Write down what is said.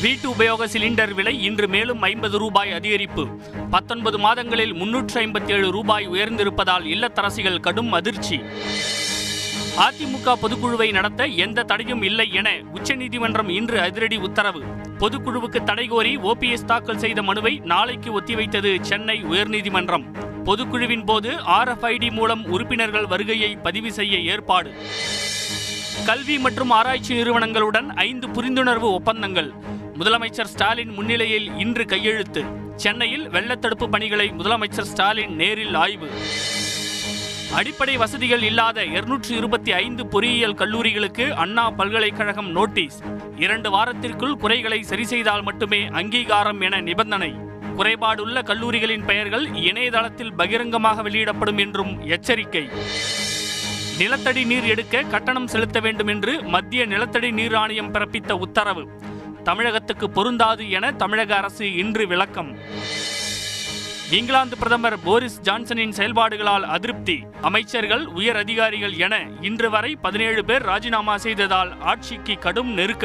வீட்டு உபயோக சிலிண்டர் விலை இன்று மேலும் ஐம்பது ரூபாய் அதிகரிப்பு. பத்தொன்பது மாதங்களில் முன்னூற்று ஐம்பத்தி ஏழு ரூபாய் உயர்ந்திருப்பதால் இல்லத்தரசிகள் கடும் அதிர்ச்சி. அதிமுக பொதுக்குழுவை நடத்த எந்த தடையும் இல்லை என உச்சநீதிமன்றம் இன்று அதிரடி உத்தரவு. பொதுக்குழுவுக்கு தடை கோரி ஓபிஎஸ் தாக்கல் செய்த மனுவை நாளைக்கு ஒத்திவைத்தது சென்னை உயர்நீதிமன்றம். பொதுக்குழுவின் போது ஆர்எஃப்ஐடி மூலம் உறுப்பினர்கள் வருகையை பதிவு செய்ய ஏற்பாடு. கல்வி மற்றும் ஆராய்ச்சி நிறுவனங்களுடன் ஐந்து புரிந்துணர்வு ஒப்பந்தங்கள். முதலமைச்சர் ஸ்டாலின் முன்னிலையில் இன்று கையெழுத்து. சென்னையில் வெள்ளத்தடுப்பு பணிகளை முதலமைச்சர் ஸ்டாலின் நேரில் ஆய்வு. அடிப்படை வசதிகள் இல்லாத இருநூற்று இருபத்தி ஐந்து பொறியியல் கல்லூரிகளுக்கு அண்ணா பல்கலைக்கழகம் நோட்டீஸ். இரண்டு வாரத்திற்குள் குறைகளை சரி செய்தால் மட்டுமே அங்கீகாரம் என நிபந்தனை. குறைபாடுள்ள கல்லூரிகளின் பெயர்கள் இணையதளத்தில் பகிரங்கமாக வெளியிடப்படும் என்றும் எச்சரிக்கை. நிலத்தடி நீர் எடுக்க கட்டணம் செலுத்த வேண்டும் என்று மத்திய நிலத்தடி நீர் ஆணையம் பிறப்பித்த உத்தரவு. தமிழகத்துக்கு பொருந்தாது என தமிழக அரசு இன்று விளக்கம். இங்கிலாந்து பிரதமர் போரிஸ் ஜான்சனின் செயல்பாடுகளால் அதிருப்தி. அமைச்சர்கள் உயர் அதிகாரிகள் என இன்று வரை பதினேழு பேர் ராஜினாமா செய்ததால் ஆட்சிக்கு கடும் நெருக்கடி.